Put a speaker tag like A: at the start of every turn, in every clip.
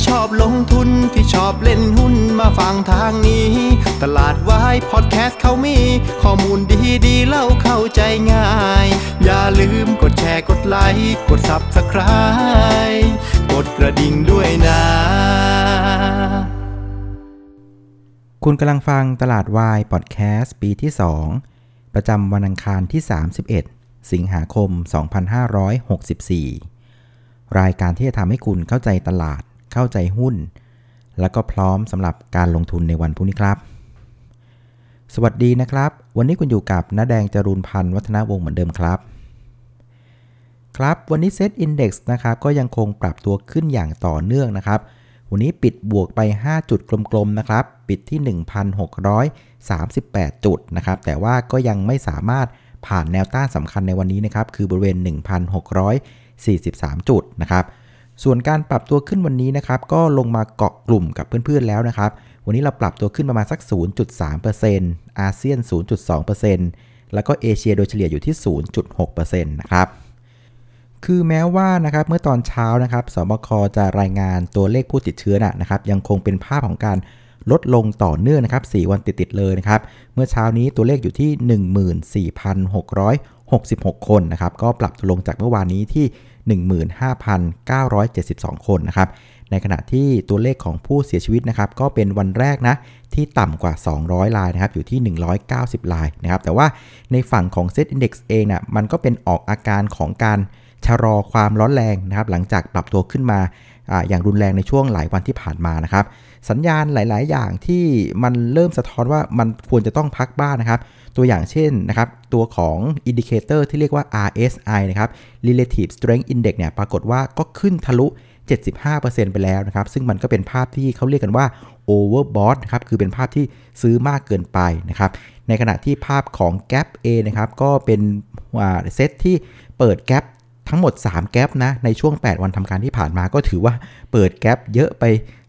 A: ที่ชอบลงทุนที่ชอบเล่นหุ้นมาฟังทางนี้ ตลาดวายพอดแคสต์เขามี ข้อมูลดีดีเล่าเข้าใจง่าย อย่าลืมกดแชร์กดไลค์กด Subscribe กดกระดิ่งด้วยนะ
B: คุณกำลังฟังตลาดวายพอดแคสต์ปีที่ 2 ประจำวันอังคารที่ 31 สิงหาคม 2564รายการที่จะทำให้คุณเข้าใจตลาด เข้าใจหุ้น แล้วก็พร้อมสำหรับการลงทุนในวันพรุ่งนี้ครับ สวัสดีนะครับ วันนี้คุณอยู่กับน้าแดงจรูนพันธ์วัฒนาวงศ์เหมือนเดิมครับ ครับ วันนี้เซตอินดี x นะครับก็ยังคงปรับตัวขึ้นอย่างต่อเนื่องนะครับวันนี้ปิดบวกไป 5 จุดกลมๆนะครับ ปิดที่ 1,638 จุดนะครับ แต่ว่าก็ยังไม่สามารถผ่านแนวต้านสำคัญในวันนี้นะครับ คือบริเวณ 1,643 จุดนะครับ ส่วนการปรับตัวขึ้นวันนี้นะครับก็ลงมาเกาะกลุ่มกับเพื่อนๆแล้วนะครับ วันนี้เราปรับตัวขึ้นประมาณสัก 0.3%อาเซียน 0.2%แล้วก็เอเชียโดยเฉลี่ยอยู่ที่ 0.6%นะครับคือแม้ว่านะครับเมื่อตอนเช้านะครับสบคจะรายงานตัวเลขผู้ติดเชื้อนะครับยังคงเป็นภาพของการลดลงต่อเนื่องนะครับ 4 วันติดๆเลยนะครับ เมื่อเช้านี้ตัวเลขอยู่ที่ 66 คนนะครับก็ปรับตัวลงจากเมื่อวานนี้ที่ 15,972 คนนะครับในขณะที่ตัวเลขของผู้เสียชีวิตนะครับก็เป็นวันแรกนะที่ต่ำกว่า 200 รายนะครับอยู่ที่ 190 รายนะครับแต่ว่าในฝั่งของ Set Index เองนะ่ะมันก็เป็นออกอาการของการชะลอความร้อนแรงนะครับหลังจากปรับตัวขึ้นมา อย่างรุนแรงในช่วงหลายวันที่ผ่านมานะครับ สัญญาณหลาย ๆ อย่างที่มันเริ่มสะท้อนว่ามันควรจะต้องพักบ้างนะครับ ตัวอย่างเช่นนะครับ ตัวของ indicator ที่เรียกว่า RSI นะครับ Relative Strength Index เนี่ยปรากฏว่าก็ขึ้นทะลุ 75%ไปแล้วนะครับ ซึ่งมันก็เป็นภาพที่เขาเรียกกันว่า overbought นะครับคือเป็นภาพที่ซื้อมากเกินไปนะครับในขณะที่ภาพของ Gap อะ นะครับก็เป็นเซตที่เปิด Gap ทั้งหมด 3 gap นะในช่วง 8 วันทำการที่ผ่านมาก็ถือว่าเปิด gap เยอะไป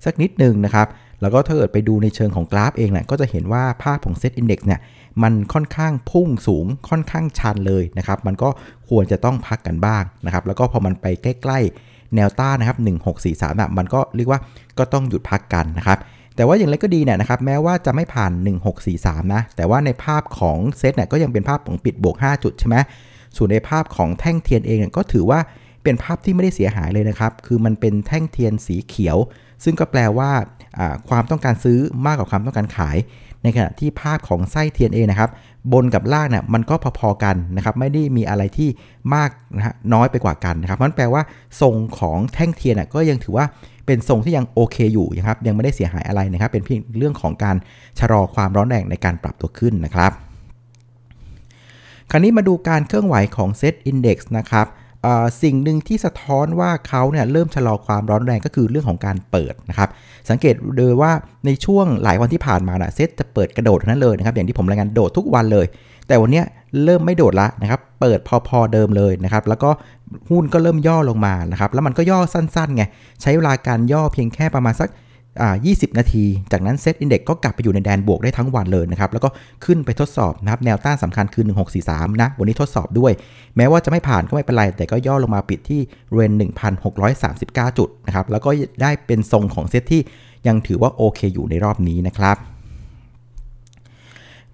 B: สักนิดนึงนะครับ แล้วก็ถ้าเกิดไปดูในเชิงของกราฟเองเนี่ยก็จะเห็นว่าภาพของเซตอินดี x เนี่ยมันค่อนข้างพุ่งสูงค่อนข้างชันเลยนะครับ มันก็ควรจะต้องพักกันบ้างนะครับ แล้วก็พอมันไปใกล้ๆแนวต้านนะครับ1643นะมันก็เรียกว่าก็ต้องหยุดพักกันนะครับแต่ว่าอย่างไรก็ดีเนี่ยนะครับแม้ว่าจะไม่ผ่าน 1643 นะ แต่ว่าในภาพของเซตเนี่ยก็ยังเป็นภาพของปิดบวก 5 จุดใช่ไหม ส่วนในภาพของแท่งเทียนเองก็ถือว่าเป็นภาพที่ไม่ได้เสียหายเลยนะครับ คือมันเป็นแท่งเทียนสีเขียว ซึ่งก็แปลว่าความต้องการซื้อมากกว่าความต้องการขาย ในขณะที่ภาพของไส้เทียนเองนะครับ บนกับล่างเนี่ยมันก็พอๆกันนะครับ ไม่ได้มีอะไรที่มากนะฮะน้อยไปกว่ากันนะครับมันแปลว่าทรงของแท่งเทียนก็ยังถือว่าเป็นทรงที่ยังโอเคอยู่นะครับ ยังไม่ได้เสียหายอะไรนะครับ เป็นเพียงเรื่องของการชะลอความร้อนแรงในการปรับตัวขึ้นนะครับ คราวนี้มาดูการเคลื่อนไหวของ Set Index นะครับสิ่งหนึ่งที่สะท้อนว่าเขาเนี่ยเริ่มชะลอความร้อนแรงก็คือเรื่องของการเปิดนะครับ สังเกตเลยว่าในช่วงหลายวันที่ผ่านมานะเซตจะเปิดกระโดดนั้นเลยนะครับ อย่างที่ผมรายงานโดดทุกวันเลย แต่วันนี้เริ่มไม่โดดละนะครับ เปิดพอๆเดิมเลยนะครับ แล้วก็หุ้นก็เริ่มย่อลงมานะครับ แล้วมันก็ย่อสั้นๆไง ใช้เวลาการย่อเพียงแค่ประมาณสัก 20 นาที จากนั้นเซตอินเด็กก็กลับไปอยู่ในแดนบวกได้ทั้งวันเลยนะครับ แล้วก็ขึ้นไปทดสอบนะครับ แนวต้านสำคัญคือ 1643 นะ วันนี้ทดสอบด้วย แม้ว่าจะไม่ผ่านก็ไม่เป็นไร แต่ก็ย่อลงมาปิดที่เรน 1,639 จุดนะครับ แล้วก็ได้เป็นทรงของเซตที่ยังถือว่าโอเคอยู่ในรอบนี้นะครับ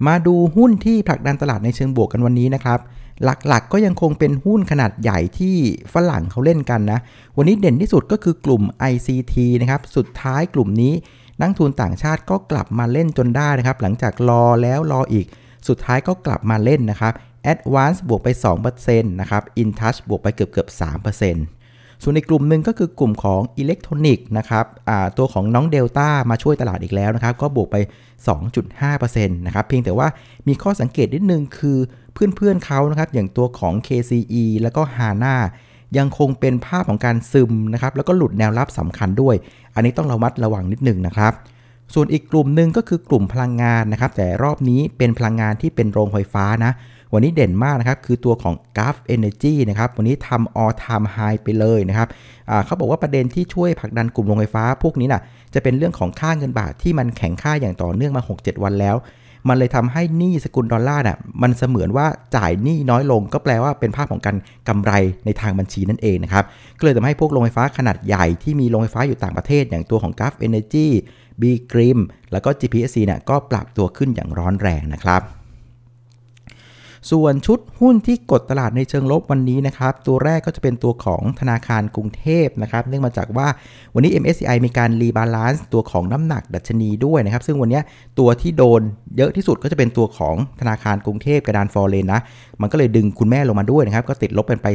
B: มาดูหุ้นที่ผลักดันตลาดในเชิงบวกกันวันนี้นะครับ หลักๆก็ยังคงเป็นหุ้นขนาดใหญ่ที่ฝรั่งเขาเล่นกันนะ วันนี้เด่นที่สุดก็คือกลุ่ม ICT นะครับ สุดท้ายกลุ่มนี้นักทุนต่างชาติก็กลับมาเล่นจนได้นะครับ หลังจากรอแล้วรออีก สุดท้ายก็กลับมาเล่นนะครับ Advance บวกไป 2%นะครับ InTouch บวกไปเกือบเกือบ3% ส่วนในกลุ่มหนึ่งก็คือกลุ่มของอิเล็กทรอนิกส์นะครับตัวของน้องเดลต้ามาช่วยตลาดอีกแล้วนะครับ ก็บวกไป 2.5%นะครับ เพียงแต่ว่ามีข้อสังเกตนิดนึงคือเพื่อนๆเขานะครับ อย่างตัวของ KCE แล้วก็ HANA ยังคงเป็นภาพของการซึมนะครับ แล้วก็หลุดแนวรับสำคัญด้วย อันนี้ต้องระมัดระวังนิดนึงนะครับส่วนอีกกลุ่มหนึ่งก็คือกลุ่มพลังงานนะครับ แต่รอบนี้เป็นพลังงานที่เป็นโรงไฟฟ้านะ วันนี้เด่นมากนะครับ คือตัวของ g u f Energy นะครับ วันนี้ทำ all time high ไปเลยนะครับเขาบอกว่าประเด็นที่ช่วยผลักดันกลุ่มโรงไฟฟ้าพวกนี้นะ่ะ จะเป็นเรื่องของค่าเงินบาทที่มันแข็งค่าอย่างต่อเนื่องมา 6-7 วันแล้ว มันเลยทำให้หนี้สกุลดอลลาร์น่ะ มันเสมือนว่าจ่ายหนี้น้อยลง ก็แปลว่าเป็นภาพของการกำไรในทางบัญชีนั่นเองนะครับ ก็เลยทำให้พวกโรงไฟฟ้าขนาดใหญ่ที่มีโรงไฟฟ้าอยู่ต่างประเทศ อย่างตัวของ Gulf Energy B.Grimm แล้วก็ GPSC เนี่ยก็ปรับตัวขึ้นอย่างร้อนแรงนะครับ ส่วนชุดหุ้นที่กดตลาดในเชิงลบวันนี้นะครับ ตัวแรกก็จะเป็นตัวของธนาคารกรุงเทพนะครับ เนื่องมาจากว่าวันนี้ MSCI มีการ rebalance ตัวของน้ำหนักดัชนีด้วยนะครับ ซึ่งวันนี้ตัวที่โดนเยอะที่สุดก็จะเป็นตัวของธนาคารกรุงเทพกระดานฟอร์เรนนะ มันก็เลยดึงคุณแม่ลงมาด้วยนะครับ ก็ติดลบเป็นไป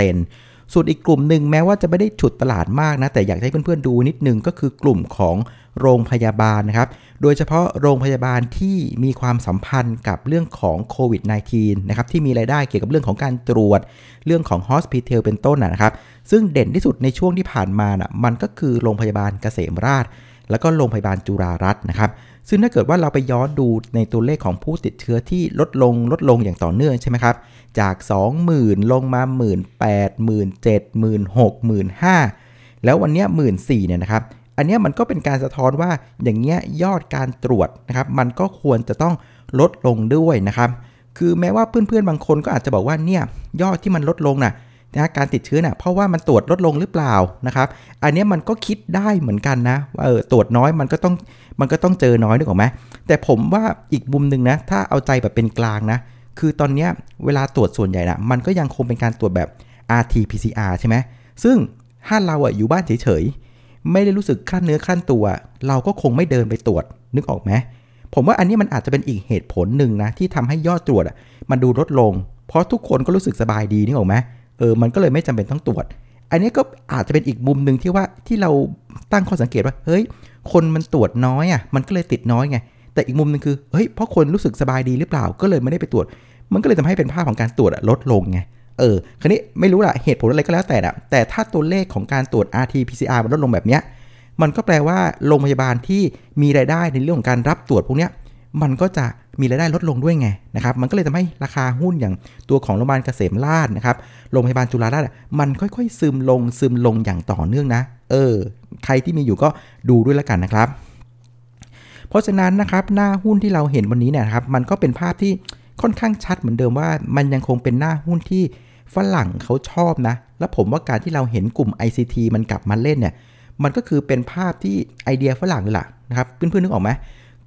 B: 3%ส่วนอีกกลุ่มหนึ่งแม้ว่าจะไม่ได้ฉุดตลาดมากนะ แต่อยากให้เพื่อนๆดูนิดนึงก็คือกลุ่มของ โรงพยาบาลนะครับ โดยเฉพาะโรงพยาบาลที่มีความสัมพันธ์กับเรื่องของโควิด -19 นะครับที่มีรายได้เกี่ยวกับเรื่องของการตรวจ เรื่องของฮอสพิทอลเป็นต้นนะครับ ซึ่งเด่นที่สุดในช่วงที่ผ่านมานะ่ะมันก็คือโรงพยาบาลเกษมราช แล้วก็โรงพยาบาลจุฬารัตน์นะครับซึ่งถ้าเกิดว่าเราไปย้อนดูในตัวเลขของผู้ติดเชื้อที่ลดลงลดลงอย่างต่อเนื่องใช่ไหมครับ จาก 20,000 ลงมา18,000 7,000 6,000 5 0 0 0 แล้ววันนี้ 14,000เนี่ยนะครับ อันนี้มันก็เป็นการสะท้อนว่าอย่างเงี้ยยอดการตรวจนะครับ มันก็ควรจะต้องลดลงด้วยนะครับ คือแม้ว่าเพื่อนๆบางคนก็อาจจะบอกว่าเนี่ยยอดที่มันลดลงนะ่ะนะการติดเชื้อเนะ่ยเพราะว่ามันตรวจลดลงหรือเปล่านะครับ อันนี้มันก็คิดได้เหมือนกันนะว่าเออตรวจน้อยมันก็ต้องมันก็ต้องเจอน้อยนึกออกไหมแต่ผมว่าอีกมุมหนึ่งนะถ้าเอาใจแบบเป็นกลางนะ คือตอนนี้เวลาตรวจส่วนใหญ่นะมันก็ยังคงเป็นการตรวจแบบ RT-PCR ใช่ไหมซึ่งถ้าเราอะอยู่บ้านเฉยๆ ไม่ได้รู้สึกขั้นเนื้อขั้นตัว เราก็คงไม่เดินไปตรวจนึกออกไหมผมว่าอันนี้มันอาจจะเป็นอีกเหตุผลหนึ่งนะที่ทำให้ยอดตรวจมันดูลดลง เพราะทุกคนก็รู้สึกสบายดีนึกออกไหมเออมันก็เลยไม่จำเป็นต้องตรวจ อันนี้ก็อาจจะเป็นอีกมุมหนึ่งที่ว่าที่เราตั้งข้อสังเกตว่าเฮ้ย คนมันตรวจน้อยอะมันก็เลยติดน้อยไงแต่อีกมุมหนึ่งคือเฮ้ยเพราะคนรู้สึกสบายดีหรือเปล่าก็เลยไม่ได้ไปตรวจ มันก็เลยทำให้เป็นภาพของการตรวจลดลงไง เออคราวนี้ไม่รู้ละเหตุผลอะไรก็แล้วแต่อะแต่ถ้าตัวเลขของการตรวจ RT-PCR มันลดลงแบบเนี้ยมันก็แปลว่าโรงพยาบาลที่มีรายได้ในเรื่องของการรับตรวจพวกนี้มันก็จะมีรายได้ลดลงด้วยไงนะครับ มันก็เลยทำให้ราคาหุ้นอย่างตัวของโรงพยาบาลเกษมราชนะครับ โรงพยาบาลจุฬาราชมันค่อยๆ ซึมลงซึมลงอย่างต่อเนื่องนะ เออ ใครที่มีอยู่ก็ดูด้วยแล้วกันนะครับ เพราะฉะนั้นนะครับหน้าหุ้นที่เราเห็นวันนี้เนี่ยครับ มันก็เป็นภาพที่ค่อนข้างชัดเหมือนเดิมว่ามันยังคงเป็นหน้าหุ้นที่ ฝรั่งเขาชอบนะ และผมว่าการที่เราเห็นกลุ่ม ICT มันกลับมาเล่นเนี่ย มันก็คือเป็นภาพที่ไอเดียฝรั่งเลยล่ะนะครับ เพื่อนๆนึกออกไหม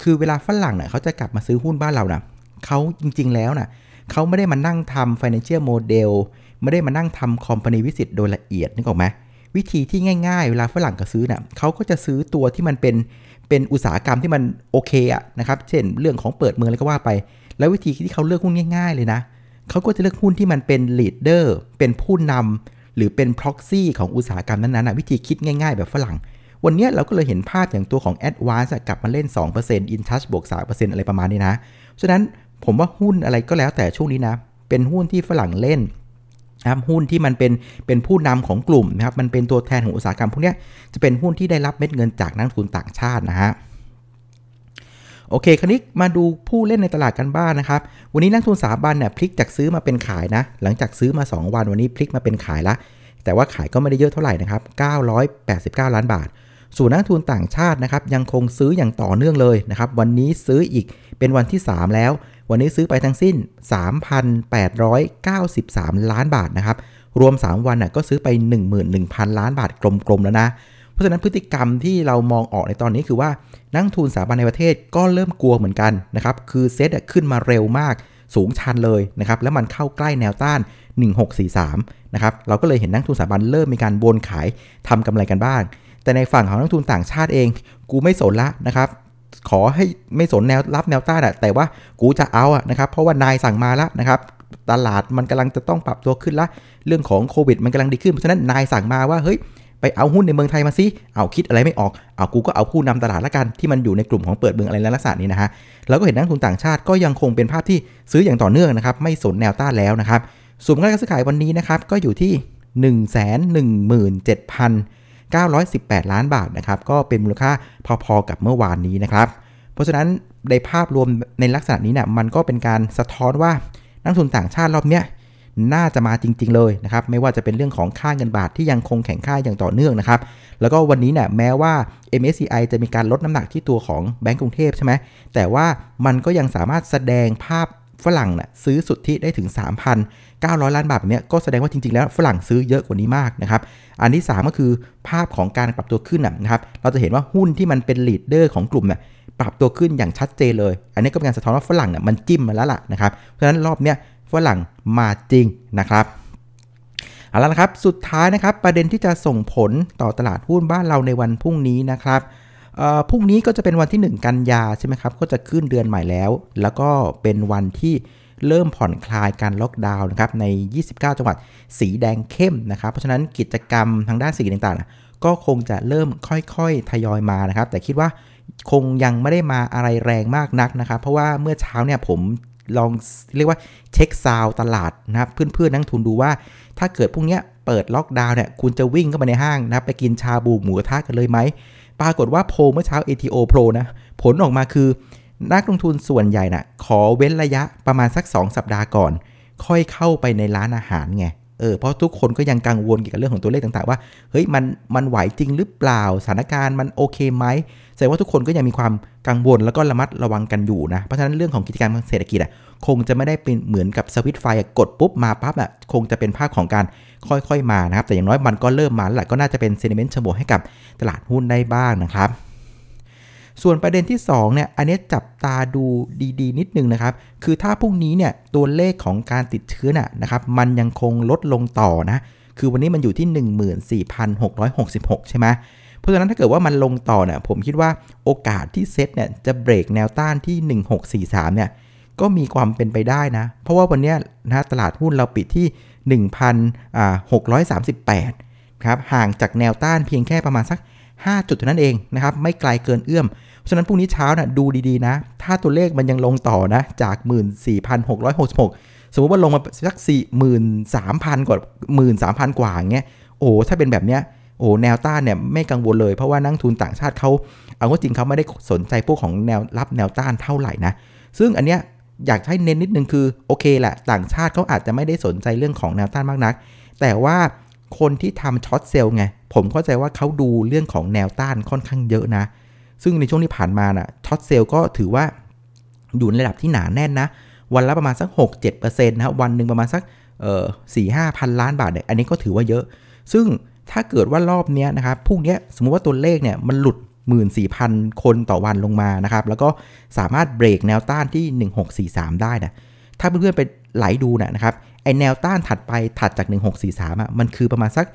B: คือเวลาฝรั่งเนี่ยเขาจะกลับมาซื้อหุ้นบ้านเรานะเขาจริงๆแล้วนะเขาไม่ได้มานั่งทำ financial model ไม่ได้มานั่งทำ company visit โดยละเอียดนึกออกไหมวิธีที่ง่ายๆ เวลาฝรั่งก็ซื้อนะ่ะเขาก็จะซื้อตัวที่มันเป็นเป็นอุตสาหกรรมที่มันโอเคอะนะครับ เช่นเรื่องของเปิดเมืองอะไรก็ว่าไป แล้ววิธีที่เขาเลือกหุ้นง่าย ๆ เลยนะ เขาก็จะเลือกหุ้นที่มันเป็น leader เป็นผู้นำหรือเป็น proxy ของอุตสาหกรรมนั้นๆวิธีคิดง่ายๆ แบบฝรั่ง วันนี้เราก็เลยเห็นภาพอย่างตัวของ Advance กลับมาเล่น 2% InTouch บวก 3%อะไรประมาณนี้นะฉะนั้นผมว่าหุ้นอะไรก็แล้วแต่ช่วงนี้นะ เป็นหุ้นที่ฝรั่งเล่นนะครับหุ้นที่มันเป็นเป็นผู้นำของกลุ่มนะครับมันเป็นตัวแทนของอุตสาหกรรมพวกนี้จะเป็นหุ้นที่ได้รับเม็ดเงินจากนักทุนต่างชาตินะฮะ โอเค คราวนี้มาดูผู้เล่นในตลาดกันบ้างนนะครับ วันนี้นักทุนสถาบันเนี่ยพลิกจากซื้อมาเป็นขายนะ หลังจากซื้อมา 2 วันวันนี้พลิกมาเป็นขายละ แต่ว่าขายก็ไม่ได้เยอะเท่าไหร่นะครับ 989 ล้านบาท ส่วนนักทุนต่างชาตินะครับยังคงซื้ออย่างต่อเนื่องเลยนะครับ วันนี้ซื้ออีกเป็นวันที่ 3 แล้ว วันนี้ซื้อไปทั้งสิ้น 3,893 ล้านบาทนะครับ รวม 3 วันน่ะก็ซื้อไป 11,000 ล้านบาทกลมๆแล้วนะ ราะฉะนั้นพฤติกรรมที่เรามองออกในตอนนี้คือว่านักทุนสถาบันในประเทศก็เริ่มกลัวเหมือนกันนะครับ คือเซ็ตขึ้นมาเร็วมากสูงชันเลยนะครับ แล้วมันเข้าใกล้แนวต้าน 1643 นะครับ เราก็เลยเห็นนักทุนสถาบันเริ่มมีการบนขายทำกำไรกันบ้าง แต่ในฝั่งของนักทุนต่างชาติเอง กูไม่สนละนะครับ ขอให้ไม่สนแนวรับแนวต้านอะแต่ว่ากูจะเอาอะนะครับ เพราะว่านายสั่งมาแล้วนะครับตลาดมันกำลังจะต้องปรับตัวขึ้นละ เรื่องของโควิดมันกำลังดีขึ้น เพราะฉะนั้นนายสั่งมาว่า เฮ้ย ไปเอาหุ้นในเมืองไทยมาซิเอาคิดอะไรไม่ออกเอากูก็เอาผู้นำตลาดละกันที่มันอยู่ในกลุ่มของเปิดเมืองอะไรลักษณะนี้นะฮะแล้วก็เห็นนักทุนต่างชาติก็ยังคงเป็นภาพที่ซื้ออย่างต่อเนื่องนะครับไม่สนแนวต้านแล้วนะครับส่วนการซื้อขายวันนี้นะครับก็อยู่ที่ 1 1 7 918 ล้านบาทนะครับก็เป็นมูลค่าพอๆกับเมื่อวานนี้นะครับเพราะฉะนั้นในภาพรวมในลักษณะนี้เนี่ยมันก็เป็นการสะท้อนว่านักทุนต่างชาติรอบเนี้ย น่าจะมาจริง ๆ เลยนะครับ ไม่ว่าจะเป็นเรื่องของค่าเงินบาทที่ยังคงแข็งค่าอย่างต่อเนื่องนะครับ แล้วก็วันนี้เนี่ยแม้ว่า MSCI จะมีการลดน้ำหนักที่ตัวของแบงก์กรุงเทพใช่ไหมแต่ว่ามันก็ยังสามารถแสดงภาพฝรั่งนะ่ะซื้อสุทธิได้ถึง 3,900 ล้านบาทแบบนี้ก็แสดงว่าจริง ๆ แล้วฝรั่งซื้อเยอะกว่านี้มากนะครับ อันที่ 3 ก็คือภาพของการปรับตัวขึ้นนะครับ เราจะเห็นว่าหุ้นที่มันเป็นลีดเดอร์ของกลุ่มเนี่ยปรับตัวขึ้นอย่างชัดเจนเลย อันนี้ก็เป็นการสะท้อนว่าฝรั่งเนี่ยมันจิ้มมาแล้วล่ะนะครับ เพราะฉะนั้นรอบเนี้ย ฝรั่งมาจริงนะครับเอาละครับสุดท้ายนะครับประเด็นที่จะส่งผลต่อตลาดหุ้นบ้านเราในวันพรุ่งนี้นะครับพรุ่งนี้ก็จะเป็นวันที่ 1 กันยาใช่ไหมครับก็จะขึ้นเดือนใหม่แล้ว แล้วก็เป็นวันที่เริ่มผ่อนคลายการล็อกดาวน์นะครับใน 29 จังหวัดสีแดงเข้มนะครับ เพราะฉะนั้นกิจกรรมทางด้านสีต่างๆ ก็คงจะเริ่มค่อยๆ ทยอยมานะครับ แต่คิดว่าคงยังไม่ได้มาอะไรแรงมากนักนะครับ เพราะว่าเมื่อเช้าเนี่ยผม ลองเรียกว่าเช็คซาวตลาดนะครับเพื่อนๆนักทุนดูว่าถ้าเกิดพรุ่งนี้เปิดล็อกดาวน์เนี่ยคุณจะวิ่งเข้าไปในห้างนะไปกินชาบูหมูกระทะกันเลยไหม ปรากฏว่าโพเมื่อเช้า ATO Pro นะ ผลออกมาคือ นักลงทุนส่วนใหญ่นะ่ะขอเว้นระยะประมาณสัก 2 สัปดาห์ก่อน ค่อยเข้าไปในร้านอาหารไง เออเพราะทุกคนก็ยังกังวลเกี่ยวกับเรื่องของตัวเลขต่างๆ ว่าเฮ้ยมันมันไหวจริงหรือเปล่าสถานการณ์มันโอเคไหมแสดงว่าทุกคนก็ยังมีความกังวลแล้วก็ระมัดระวังกันอยู่นะเพราะฉะนั้นเรื่องของกิจการมเศรษฐกิจอะคงจะไม่ได้เป็นเหมือนกับสวิตไฟกดปุ๊บมาปั๊บอะคงจะเป็นภาพของการค่อยๆมานะครับแต่อย่างน้อยมันก็เริ่มมาแล้วก็น่าจะเป็นเซนิเมนต์เฉบวกให้กับตลาดหุ้นได้บ้างนะครับ ส่วนประเด็นที่2เนี่ยอันนี้จับตาดูดีๆ นิดนึงนะครับ คือถ้าพรุ่งนี้เนี่ยตัวเลขของการติดเชื้อน่ะนะครับมันยังคงลดลงต่อนะ คือวันนี้มันอยู่ที่ 14,666 ใช่ไหมเพราะฉะนั้นถ้าเกิดว่ามันลงต่อเนี่ยผมคิดว่าโอกาสที่เซตเนี่ยจะเบรกแนวต้านที่ 1643 เนี่ยก็มีความเป็นไปได้นะ เพราะว่าวันนี้นะตลาดหุ้นเราปิดที่ 1,638 ครับห่างจากแนวต้านเพียงแค่ประมาณสัก 5 จุดเท่านั้นเองนะครับ ไม่ไกลเกินเอื้อม เพราะฉะนั้นพรุ่งนี้เช้านะ่ะดูดีๆนะ ถ้าตัวเลขมันยังลงต่อนะ จาก 14,666 สมมติว่าลงมาสัก 43,000 กว่า 13,000 กว่าอย่างเงี้ย โอ้ ถ้าเป็นแบบเนี้ย โอ้ แนวต้านเนี่ยไม่กังวลเลย เพราะว่านักทุนต่างชาติเขา เอาว่าจริงเขาไม่ได้สนใจพวกของแนวรับแนวต้านเท่าไหร่นะ ซึ่งอันเนี้ยอยากให้เน้นนิดนึงคือโอเคแหละ ต่างชาติเขาอาจจะไม่ได้สนใจเรื่องของแนวต้านมากนัก แต่ว่า คนที่ทำช็อตเซลล์ไง ผมเข้าใจว่าเขาดูเรื่องของแนวต้านค่อนข้างเยอะนะ ซึ่งในช่วงที่ผ่านมานะ่ะช็อตเซลล์ก็ถือว่าอยู่ในระดับที่หนาแน่นนะ วันละประมาณสัก 6-7%นะวันหนึ่งประมาณสักเอ่อสี่ห้าพันล้านบาทเนี่ยอันนี้ก็ถือว่าเยอะ ซึ่งถ้าเกิดว่ารอบนี้นะครับพรุ่งนี้สมมุติว่าตัวเลขเนี่ยมันหลุด 14,000 คนต่อวันลงมานะครับ แล้วก็สามารถเบรกแนวต้านที่ 1643 ได้นะ ถ้าเพื่อนๆไปไหลดูนะครับ ไอแนวต้านถัดไปถัดจาก 1643อะมันคือประมาณสัก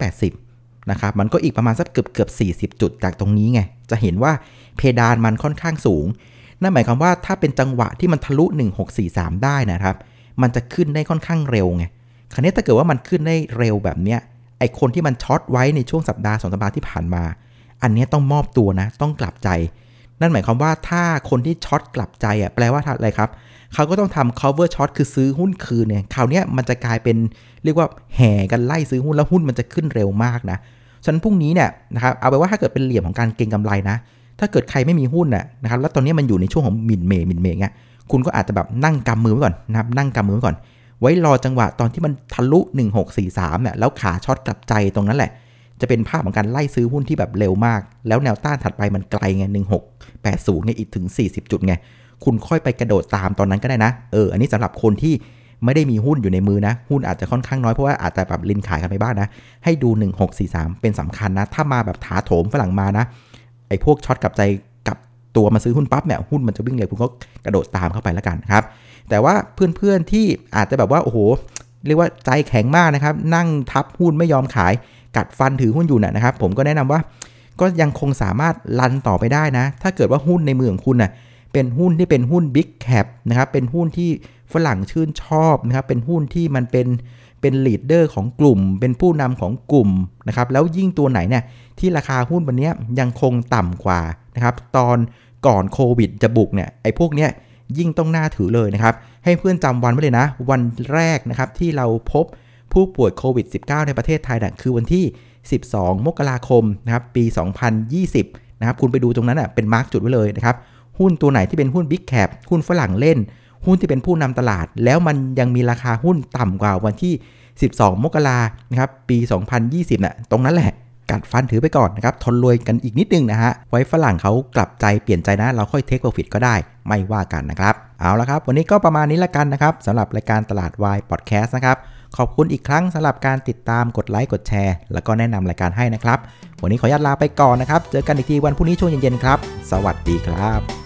B: 1,680นะครับมันก็อีกประมาณสักเกือบเกือบ40 จุดจากตรงนี้ไง จะเห็นว่าเพดานมันค่อนข้างสูง นั่นหมายความว่าถ้าเป็นจังหวะที่มันทะลุ 1643 ได้นะครับ มันจะขึ้นได้ค่อนข้างเร็วไงคราวนี้ถ้าเกิดว่ามันขึ้นได้เร็วแบบเนี้ยไอคนที่มันช็อตไว้ในช่วงสัปดาห์สองสัปดาห์ที่ผ่านมา อันนี้ต้องมอบตัวนะ ต้องกลับใจ นั่นหมายความว่าถ้าคนที่ช็อตกลับใจอะแปลว่าอะไรครับ เขาก็ต้องทำ cover short คือซื้อหุ้นคืนเนี่ยคราวนี้มันจะกลายเป็นเรียกว่าแห่กันไล่ซื้อหุ้นแล้วหุ้นมันจะขึ้นเร็วมากนะฉะนั้นพรุ่งนี้เนี่ยนะครับเอาไปว่าถ้าเกิดเป็นเหลี่ยมของการเก็งกำไรนะ ถ้าเกิดใครไม่มีหุ้นน่ะนะครับแล้วตอนนี้มันอยู่ในช่วงของมินเมย์มินเมย์เงี้ยคุณก็อาจจะแบบนั่งกำมือไว้ก่อนนะครับนั่งกำมือไว้ก่อน ไว้รอจังหวะตอนที่มันทะลุ 1643เนี่ยแล้วขาช็อตกลับใจตรงนั้นแหละ จะเป็นภาพของการไล่ซื้อหุ้นที่แบบเร็วมาก แล้วแนวต้านถัดไปมันไกลไง1680เนี่ยอีกถึง 40 จุดไง คุณค่อยไปกระโดดตามตอนนั้นก็ได้นะ เออ อันนี้สำหรับคนที่ไม่ได้มีหุ้นอยู่ในมือนะ หุ้นอาจจะค่อนข้างน้อยเพราะว่าอาจจะแบบลินขายกันไปบ้างนะ ให้ดู 1643 เป็นสำคัญนะ ถ้ามาแบบถาโถมฝรั่งมานะ ไอ้พวกช็อตกับใจกับตัวมาซื้อหุ้นปั๊บเนี่ย หุ้นมันจะวิ่งเร็วคุณก็กระโดดตามเข้าไปแล้วกันครับ แต่ว่าเพื่อนๆที่อาจจะแบบว่าโอ้โห เรียกว่าใจแข็งมากนะครับ นั่งทับหุ้นไม่ยอมขาย กัดฟันถือหุ้นอยู่นะครับ ผมก็แนะนำว่าก็ยังคงสามารถลันต่อไปได้นะ ถ้าเกิดว่าหุ้นในมือของคุณนะ่ะเป็นหุ้นที่เป็นหุ้น Big Cap นะครับเป็นหุ้นที่ฝรั่งชื่นชอบนะครับเป็นหุ้นที่มันเป็นเป็นลีดเดอร์ของกลุ่ม เป็นผู้นำของกลุ่มนะครับแล้วยิ่งตัวไหนเนี่ยที่ราคาหุ้นวันนี้ยังคงต่ำกว่านะครับตอนก่อนโควิดจะบุกเนี่ยไอ้พวกเนี้ยยิ่งต้องน่าถือเลยนะครับ ให้เพื่อนจำวันไว้เลยนะ วันแรกนะครับที่เราพบ ผู้ป่วยโควิด -19 ในประเทศไทยนะคือวันที่ 12 มกราคมนะครับปี 2020นะครับคุณไปดูตรงนั้นอะเป็นมาร์กจุดไว้เลยนะครับหุ้นตัวไหนที่เป็นหุ้นบิ๊กแคปหุ้นฝรั่งเล่น หุ้นที่เป็นผู้นำตลาด แล้วมันยังมีราคาหุ้นต่ำกว่าวันที่ 12 มกรานะครับปี 2020นะ่ะตรงนั้นแหละกัดฟันถือไปก่อนนะครับ ทนรวยกันอีกนิดนึงนะฮะ ไว้ฝรั่งเขากลับใจเปลี่ยนใจนะ เราค่อยเทคโปรฟิตก็ได้ ไม่ว่ากันนะครับ เอาละครับ วันนี้ก็ประมาณนี้ละกันนะครับสำหรับรายการตลาดวายพอดแคสต์นะครับ ขอบคุณอีกครั้งสำหรับการติดตามกดไลค์กดแชร์ แล้วก็แนะนำรายการให้นะครับ วันนี้ขออนุญาตลาไปก่อนนะครับ เจอกันอีกทีวันพรุ่งนี้ช่วงเย็นๆครับ สวัสดีครับ